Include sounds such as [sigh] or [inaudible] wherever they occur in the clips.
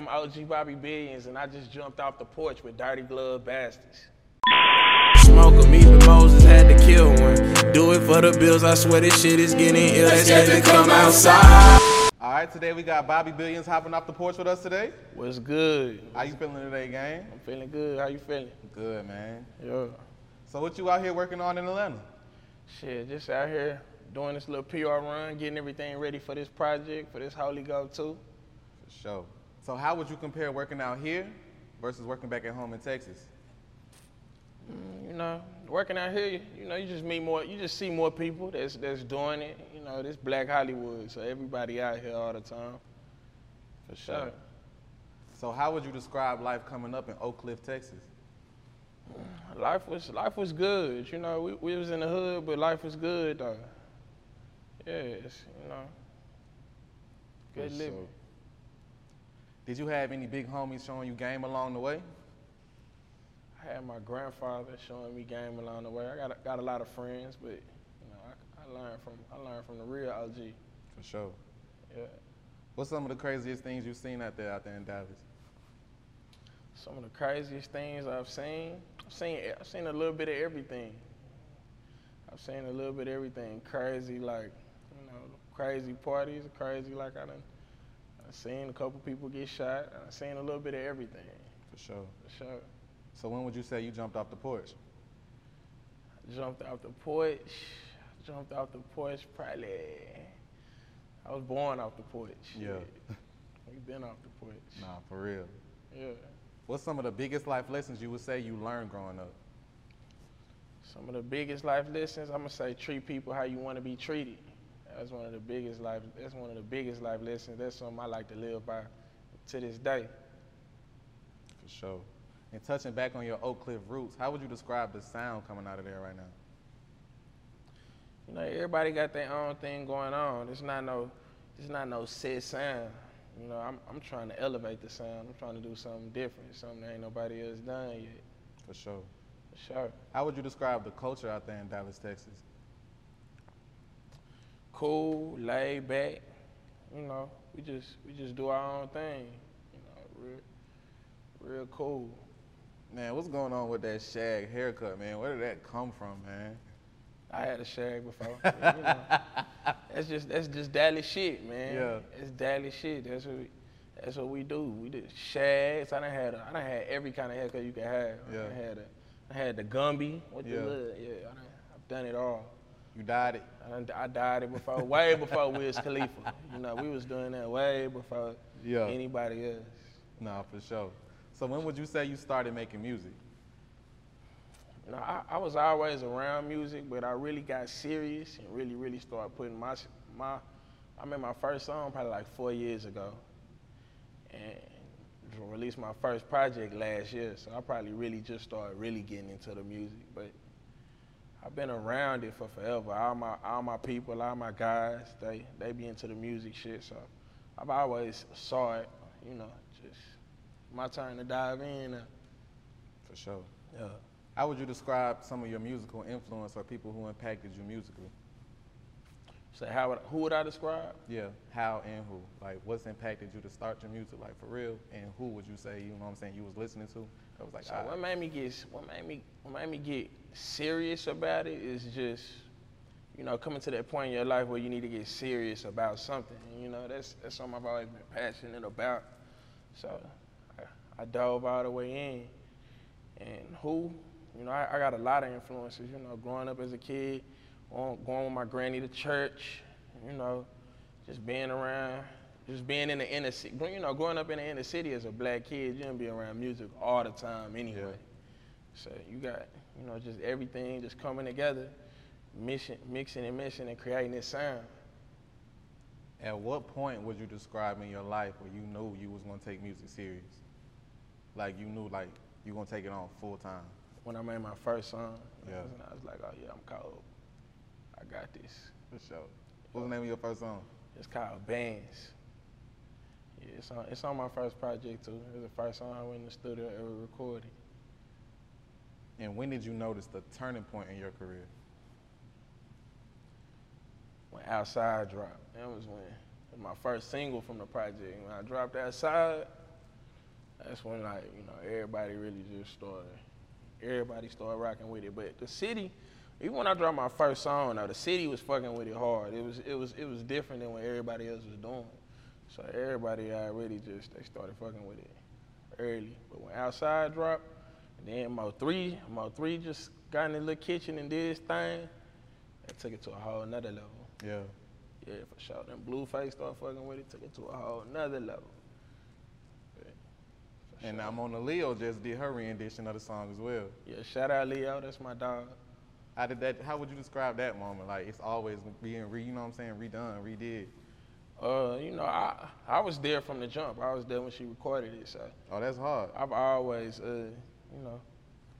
Hey, I'm OG Bobby Billions, and I just jumped off the porch with Dirty Glove Bastards. Smoke 'em, even Moses had to kill one. Do it for the bills, I swear this shit is getting ill. They scared to come outside. All right, today we got Bobby Billions hopping off the porch with us today. What's good? How you feeling today, gang? I'm feeling good. How you feeling? Good, man. Yeah. So what you out here working on in Atlanta? Shit, just out here doing this little PR run, getting everything ready for this project, for this Holy Goat 2. For sure. So how would you compare working out here versus working back at home in Texas? Mm, You know, working out here, you, you know, you just meet more, you just see more people that's that's doing it. You know, this Black Hollywood, so everybody out here all the time. For sure. So how would you describe life coming up in Oak Cliff, Texas? Life was life was good. You know, we, we was in the hood, but life was good though. Yes, you know. Good living. sure. Did you have any big homies showing you game along the way? I had my grandfather showing me game along the way. I got a, got a lot of friends, but you know, I, I learned from I learned from the real OG. For sure. Yeah. What's some of the craziest things you've seen out there out there in Dallas? Some of the craziest things I've seen. I've seen I've seen a little bit of everything. I've seen a little bit of everything. Crazy like, you know, crazy parties, crazy like I done I seen a couple people get shot. I seen a little bit of everything. For sure. For sure. So when would you say you jumped off the porch? Jumped off the porch. Jumped off the porch probably. I was born off the porch. Yeah. [laughs] Shit. We been off the porch. Nah, for real. Yeah. What's some of the biggest life lessons you would say you learned growing up? Some of the biggest life lessons, I'm gonna say treat people how you want to be treated. That's one of the biggest life. That's one of the biggest life lessons. That's something I like to live by to this day. For sure. And touching back on your Oak Cliff roots, how would you describe the sound coming out of there right now? You know, everybody got their own thing going on. It's not no, it's not no set sound. You know, I'm, I'm trying to elevate the sound. I'm trying to do something different, something that ain't nobody else done yet. For sure. For sure. How would you describe the culture out there in Dallas, Texas? Cool, laid back. You know, we just we just do our own thing. You know, real, real cool. Man, what's going on with that shag haircut, man? Where did that come from, man? I had a shag before. you know, [laughs] that's just that's just Dallas shit, man. Yeah. It's Dallas shit. That's what we, that's what we do. We did shags. I done had a, I done had every kind of haircut you could have. I Yeah. done had a, I had the Gumby with Yeah. the little, yeah. I done, I've done it all. You died it? I, I died it before, way before Wiz Khalifa. You know, we was doing that way before Yeah. anybody else. Nah, for sure. So when would you say you started making music? You know, I, I was always around music, but I really got serious and really, really started putting my my. I made my first song probably like four years ago, and released my first project last year. So I probably really just started really getting into the music. But I've been around it for forever. All my all my people, all my guys, they they be into the music shit. So I've always saw it. You know, just my turn to dive in. For sure. yeah. How would you describe some of your musical influence or people who impacted you musically? So how would, who would I describe? Yeah, how and who? Like, what's impacted you to start your music, like for real? And who would you say, you know what I'm saying, you was listening to? That was like, So ah, what made me get what made me what made me get serious about it is just you know coming to that point in your life where you need to get serious about something. And, you know that's that's something I've always been passionate about. So I, I dove all the way in. And who, you know, I, I got a lot of influences. You know, growing up as a kid, going, going with my granny to church. You know, just being around, just being in the inner city. You know, growing up in the inner city as a black kid, you don't be around music all the time anyway. Yeah. So you got, you know, just everything just coming together, mixing, mixing and mixing and creating this sound. At what point would you describe in your life where you knew you was gonna take music serious? Like you knew like you gonna take it on full time. When I made my first song, Yeah. I was like, oh yeah, I'm cold. I got this. For sure. What's the name of your first song? It's called Bands. Yeah, it's on, it's on my first project too. It was the first song I went in the studio ever recorded. And when did you notice the turning point in your career? when Outside dropped. That was when was my first single from the project. When I dropped Outside, that's when like you know everybody really just started. Everybody started rocking with it. But the city, even when I dropped my first song, though, the city was fucking with it hard. It was it was it was different than what everybody else was doing. So everybody already just they started fucking with it early. But when Outside dropped, and then Mo three, Mo three just got in the little kitchen and did his thing. That took it to a whole nother level. Yeah. Yeah, for sure. Then Blueface started fucking with it, took it to a whole nother level. Yeah, And sure. Monaleo just did her rendition of the song as well. Yeah, shout out Leo, that's my dog. How did that how would you describe that moment? Like it's always being re you know what I'm saying, redone, redid. Uh, you know, I I was there from the jump. I was there when she recorded it, so Oh, that's hard. I've always, uh, you know,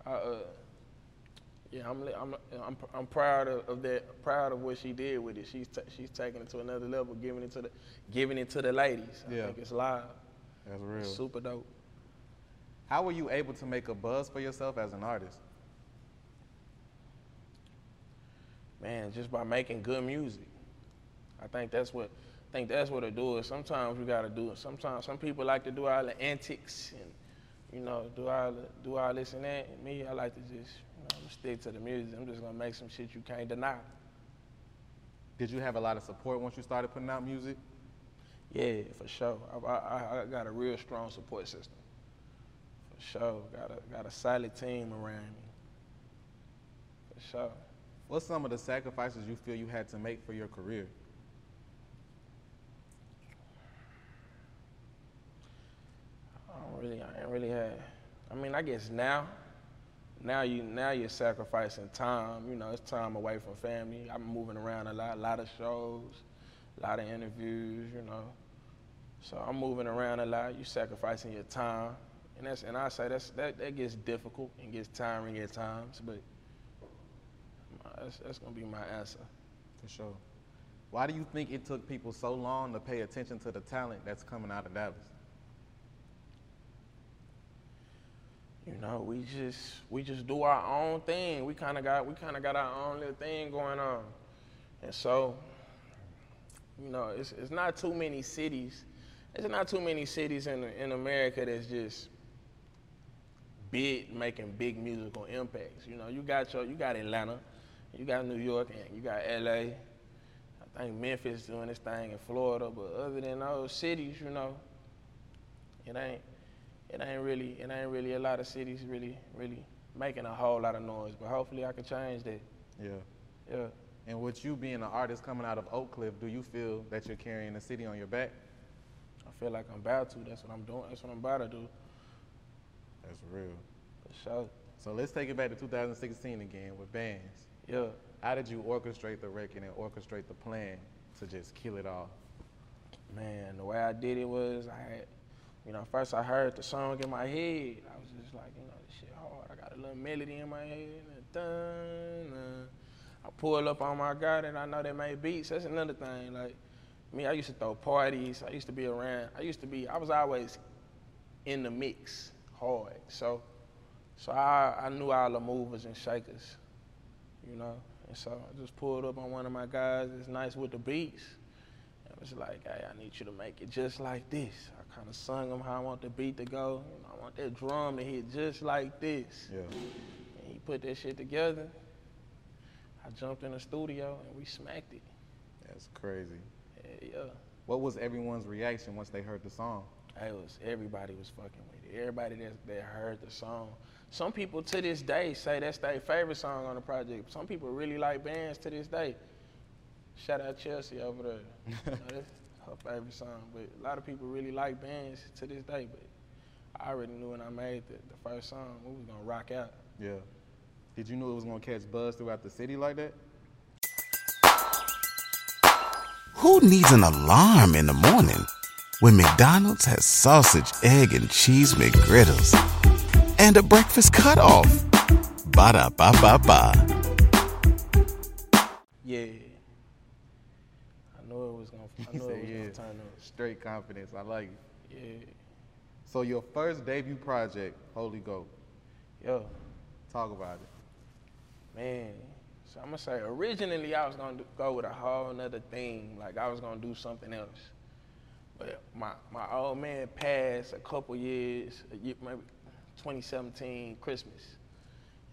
I, uh, yeah, I'm, I'm, I'm, I'm proud of, of that, proud of what she did with it. She's, ta she's taking it to another level, giving it to the, giving it to the ladies. I Yeah. think it's live. That's real. It's super dope. How were you able to make a buzz for yourself as an artist? Man, just by making good music. I think that's what I think that's what it do is sometimes we gotta do it. Sometimes some people like to do all the antics and you know, do all do all this and that. And me, I like to just, you know, stick to the music. I'm just gonna make some shit you can't deny. Did you have a lot of support once you started putting out music? Yeah, for sure. I, I, I got a real strong support system. For sure. Got a got a solid team around me. For sure. What's some of the sacrifices you feel you had to make for your career? I don't really, I ain't really had. I mean, I guess now, now you, now you're sacrificing time. You know, it's time away from family. I'm moving around a lot, a lot of shows, a lot of interviews. You know, so I'm moving around a lot. You're sacrificing your time, and that's, and I say that's that, that gets difficult and gets tiring at times. But that's, that's gonna be my answer. For sure. Why do you think it took people so long to pay attention to the talent that's coming out of Dallas? You know, we just we just do our own thing. We kind of got we kind of got our own little thing going on, and so you know, it's it's not too many cities. There's not too many cities in in America that's just big, making big musical impacts. You know, you got your you got Atlanta, you got New York, and you got L.A. I think Memphis doing this thing in Florida, but other than those cities, you know, it ain't it ain't really it ain't really a lot of cities really really making a whole lot of noise. But hopefully I can change that. Yeah. Yeah. And with you being an artist coming out of Oak Cliff, do you feel that you're carrying the city on your back? I feel like I'm about to. That's what I'm doing. That's what I'm about to do. That's real. For sure. So let's take it back to 2016 again with bands. Yeah. How did you orchestrate the record and orchestrate the plan to just kill it all? Man, the way I did it was I had, you know, first I heard the song in my head. I was just like, you know, this shit hard. I got a little melody in my head. And dun, dun. pull up on my guy and I know that made beats. That's another thing. Like me, I used to throw parties. I used to be around. I used to be. I was always in the mix hard. So, so I, I knew all the movers and shakers, you know. And so I just pulled up on one of my guys that's nice with the beats. It was like, hey, I need you to make it just like this. I kind of sung him how I want the beat to go. You know, I want that drum to hit just like this. Yeah. And he put that shit together. I jumped in the studio and we smacked it. That's crazy. Yeah, yeah. What was everyone's reaction once they heard the song? It was everybody was fucking with it. Everybody that, that heard the song. Some people to this day say that's their favorite song on the project. Some people really like bands to this day. Shout out Chelsea over there. [laughs] You know, that's her favorite song. But a lot of people really like bands to this day. But I already knew when I made the, the first song, we was gonna rock out. Yeah. Did you know it was gonna catch buzz throughout the city like that? Who needs an alarm in the morning when McDonald's has sausage, egg, and cheese McGriddles and a breakfast cutoff? Ba da ba ba ba. Yeah. I knew it was gonna. I He knew said, it was yeah. gonna turn up. Straight confidence. I like it. Yeah. So your first debut project, Holy Goat. Yo. Talk about it. Man, so I'm gonna say originally I was gonna do, go with a whole nother thing. Like I was gonna do something else. My my old man passed a couple years, a year, maybe 2017 Christmas.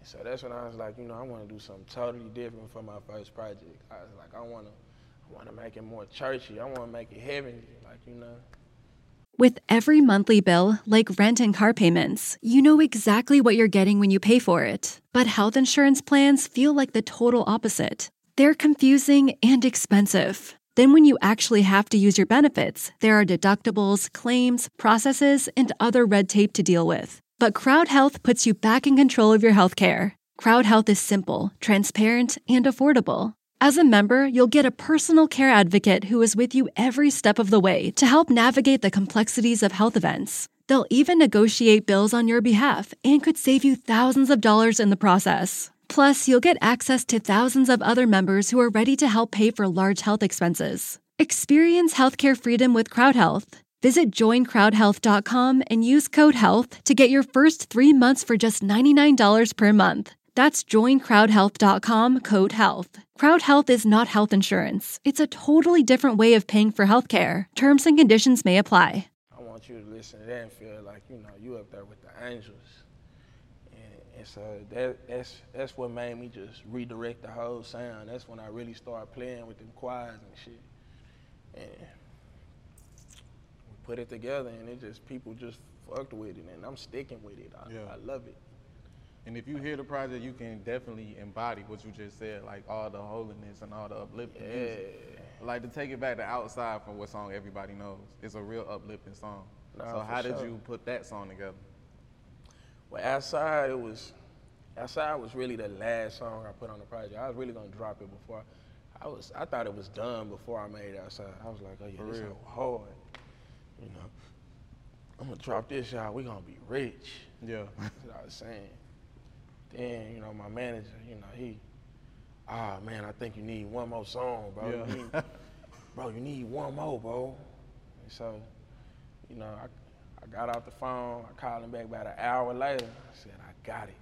And so that's when I was like, you know, I want to do something totally different for my first project. I was like, I wanna, I wanna make it more churchy. I wanna make it heavenly, like you know. With every monthly bill, like rent and car payments, you know exactly what you're getting when you pay for it. But health insurance plans feel like the total opposite. They're confusing and expensive. Then, when you actually have to use your benefits, there are deductibles, claims, processes, and other red tape to deal with. But Crowd Health puts you back in control of your healthcare. Crowd Health is simple, transparent, and affordable. As a member, you'll get a personal care advocate who is with you every step of the way to help navigate the complexities of health events. They'll even negotiate bills on your behalf and could save you thousands of dollars in the process. Plus, you'll get access to thousands of other members who are ready to help pay for large health expenses. Experience healthcare freedom with Crowd Health. Visit joincrowdhealth.com and use code HEALTH to get your first three months for just $99 per month. That's joincrowdhealth.com code HEALTH. Crowd Health is not health insurance. It's a totally different way of paying for healthcare. Terms and conditions may apply. I want you to listen to that and feel like you know you up there with the angels. And, so that that's that's what made me just redirect the whole sound. That's when I really started playing with them choirs and shit. And we put it together, and it just people just fucked with it, and I'm sticking with it. I, Yeah. I love it. And if you hear the project, you can definitely embody what you just said, like all the holiness and all the uplifting music. Like to take it back to outside from what song everybody knows. It's a real uplifting song. Nah, so how did you put that song together? Well, outside it was, outside was really the last song I put on the project. I was really gonna drop it before. I was, I thought it was done before I made outside. I was like, oh yeah, For this real. is hard. You know, I'm gonna drop this out. We gonna be rich. Yeah. [laughs] That's what I was saying. Then you know my manager, you know he, ah man, I think you need one more song, bro. Yeah. You need, bro, you need one more, bro. And so, you know, I, I got off the phone. I called him back about an hour later. I said, I got it.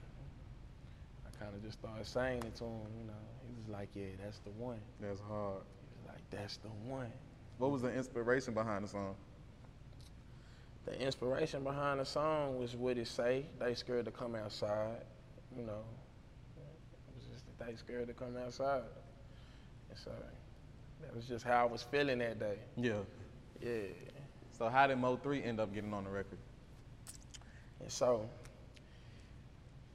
I kind of just started saying it to him. You know, he was like, Yeah, that's the one. That's hard. He was like, That's the one. What was the inspiration behind the song? The inspiration behind the song was what it say. They scared to come outside. You know, it was just that they scared to come outside. And so that was just how I was feeling that day. Yeah. Yeah. So how did Mo 3 end up getting on the record? And so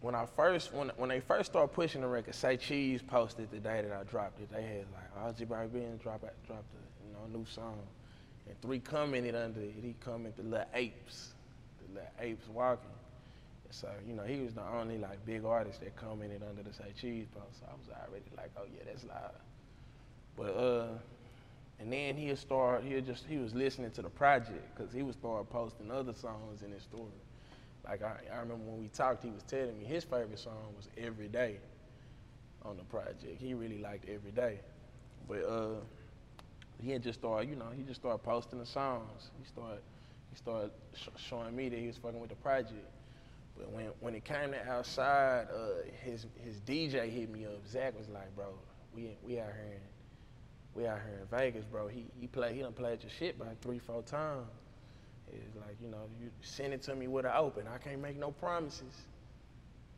when I first when when they first started pushing the record, Say Cheese posted the day that I dropped it. They had like, oh, J Balvin drop it, dropped a you know new song, and three commented under it. He commented The little apes, the little apes walking. And so you know he was the only like big artist that commented under the Say Cheese post. So I was already like, oh yeah, that's loud. But uh, and then he'll start. He'll just he was listening to the project because he would start posting other songs in his story. Like I, I remember when we talked, he was telling me his favorite song was Every Day. on the project. He really liked every day, but uh, he had just started, you know, he just started posting the songs. He started, he started sh- showing me that he was fucking with the project. But when when it came to outside, uh, his his DJ hit me up. Zach was like, "Bro, we we out here we out here in Vegas, bro. He he play he done played your shit about three four times. It's like you know you send it to me with an open. I can't make no promises,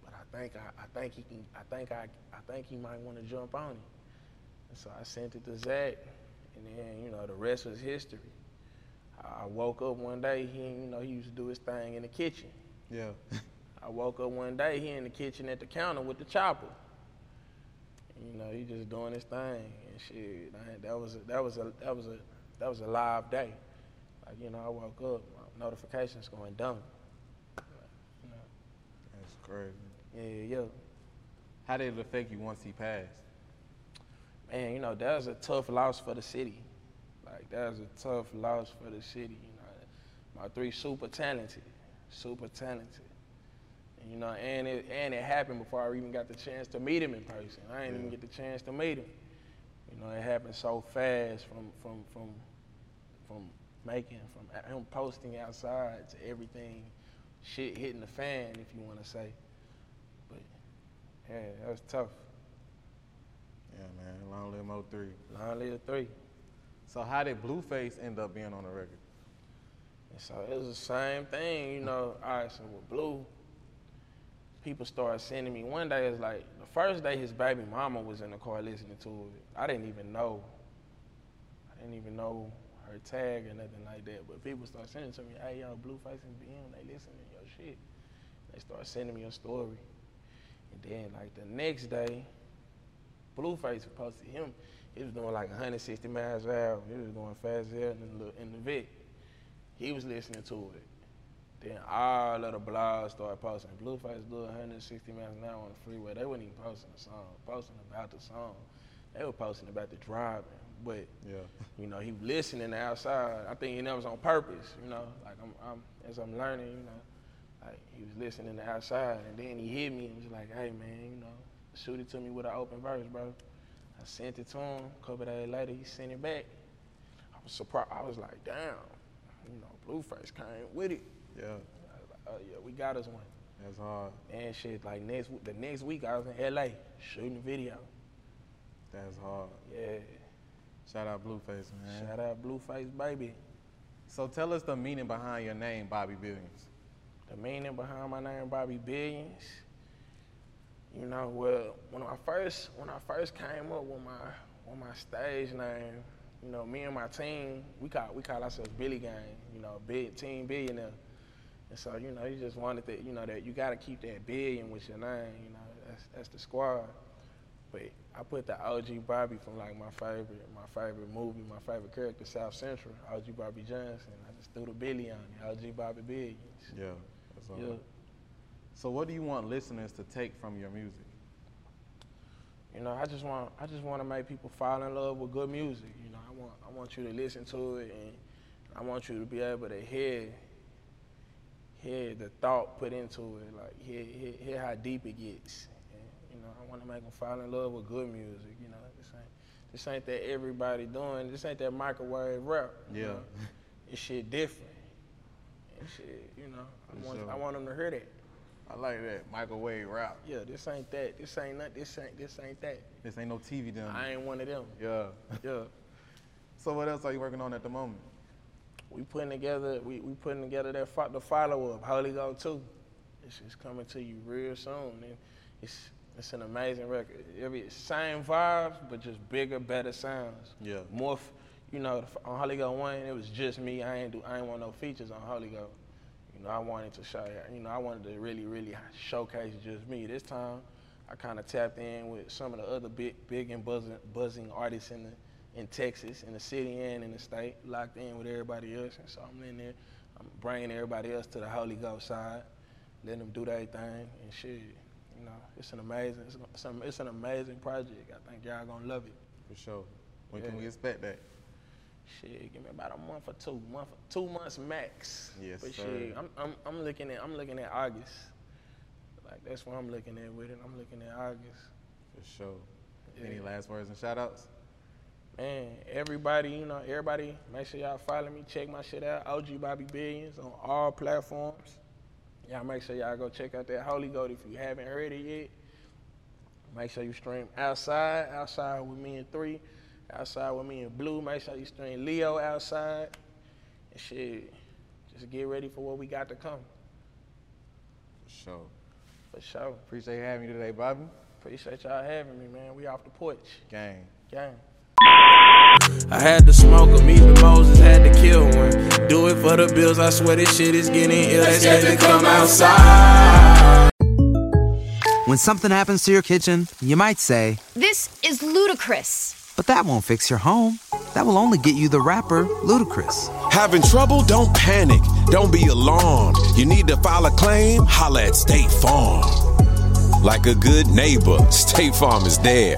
but I think I, I think he can. I think I I think he might want to jump on it. And so I sent it to Zach, and then you know the rest was history. I woke up one day. He you know he used to do his thing in the kitchen. Yeah. [laughs] I woke up one day, he in the kitchen at the counter with the chopper. You know, he just doing his thing shit. I, that was a, that was a that was a that was a live day. Like you know, I woke up, my notifications going dumb. You know, That's crazy. yeah, yeah. How did it affect you once he passed? Man, you know, that was a tough loss for the city. Like that was a tough loss for the city. You know, Mo three super talented, super talented. And, you know, and it and it happened before I even got the chance to meet him in person. I didn't even get the chance to meet him. You know, it happened so fast from from from from making from him posting outside to everything, shit hitting the fan, if you want to say. But yeah, that was tough. Yeah, man. Long live Mo three. Long live three. So how did Blueface end up being on the record? And so it was the same thing, you know. All right, so with Blue, people started sending me. One day, it's like the first day his baby mama was in the car listening to it. I didn't even know. I didn't even know her tag or nothing like that. But people started sending to me, hey, yo, Blueface and BM, they listening to your shit. They started sending me a story. And then, like, the next day, Blueface posted him. He was doing like 160 miles an hour. He was going fast as hell in the, in the Vic. He was listening to it. Then all of the blogs started posting. Blueface do 160 miles an hour on the freeway. They weren't even posting the song, posting about the song. They were posting about the driving. But Yeah. [laughs] you know, he was listening outside. I think he that was on purpose. You know, like I'm, I'm as I'm learning. You know, like he was listening to outside, and then he hit me and was like, "Hey man, you know, shoot it to me with an open verse, bro." I sent it to him. A couple days later, he sent it back. I was surprised. I was like, "Damn, you know, Blueface came with it." Yeah. Like, "Oh yeah, we got us one." That's hard. And shit, like next the next week, I was in LA shooting a video. That's hard. Yeah, Shout out Blueface, man. shout out Blueface, baby. So tell us the meaning behind your name, Bobby Billions. The meaning behind my name, Bobby Billions. You know, well, when I first when I first came up with my with my stage name, you know, me and my team, we call we call ourselves Billy Gang. You know, big team billionaire. And so, you know, you just wanted that, you know, that you got to keep that billion with your name. You know, that's that's the squad. But I put the OG Bobby from like my favorite, my favorite movie, my favorite character, South Central, OG Bobby Johnson. I just threw the Billy on it, OG Bobby Billions. Yeah. That's hard. Yeah. So what do you want listeners to take from your music? You know, I just want I just want to make people fall in love with good music. You know, I want I want you to listen to it and I want you to be able to hear hear the thought put into it, like hear hear, hear how deep it gets. And, you know, I want to make them fall in love with good music. You know, this ain't this ain't that everybody doing. This ain't that microwave rap. you Yeah. know. This shit different. And shit, you know, I want sure. I want them to hear that. I like that microwave rap. Yeah, this ain't that. This ain't not. This ain't. This ain't that. This ain't no TV done. I ain't one of them. Yeah. Yeah. [laughs] So what else are you working on at the moment? We putting together, we, we putting together that fo- the follow up, Holy Goat 2. It's just coming to you real soon. And it's it's an amazing record. Every same vibes, but just bigger, better sounds. Yeah. More, f- you know, on Holy Goat 1, it was just me. I ain't do I ain't want no features on Holy Goat. You know, I wanted to show you, you know, I wanted to really, really showcase just me. This time, I kind of tapped in with some of the other big, big and buzzing, buzzing artists in the in Texas, in the city and in the state, locked in with everybody else. And so I'm in there, I'm bringing everybody else to the Holy Goat side, letting them do their thing and shit. You know, it's an amazing, it's, an, it's an amazing project. I think y'all gonna love it. For sure. When can we expect that? Shit, give me about a month or two, month, two months max. Yes, but sir. shit, I'm, I'm, I'm looking at, I'm looking at August. Like that's what I'm looking at with it. I'm looking at August. For sure. Any last words and shout outs? Man, everybody, you know, everybody, make sure y'all follow me, check my shit out. OG Bobby Billions on all platforms. Y'all make sure y'all go check out that Holy Goat if you haven't heard it yet. Make sure you stream outside, outside with me and three, outside with me and blue. Make sure you stream Leo outside. And shit, just get ready for what we got to come. For sure. For sure. Appreciate having you today, Bobby. Appreciate y'all having me, man. We off the porch. Gang. Gang. I had to smoke smoke 'em, even Moses had to kill one. Do it for the bills, I swear this shit is getting ill. They scared to come outside. When something happens to your kitchen, you might say, This is ludicrous. but that won't fix your home. That will only get you the rapper, Ludacris. Having trouble? Don't panic. Don't be alarmed. You need to file a claim? Holla at State Farm. Like a good neighbor, State Farm is there.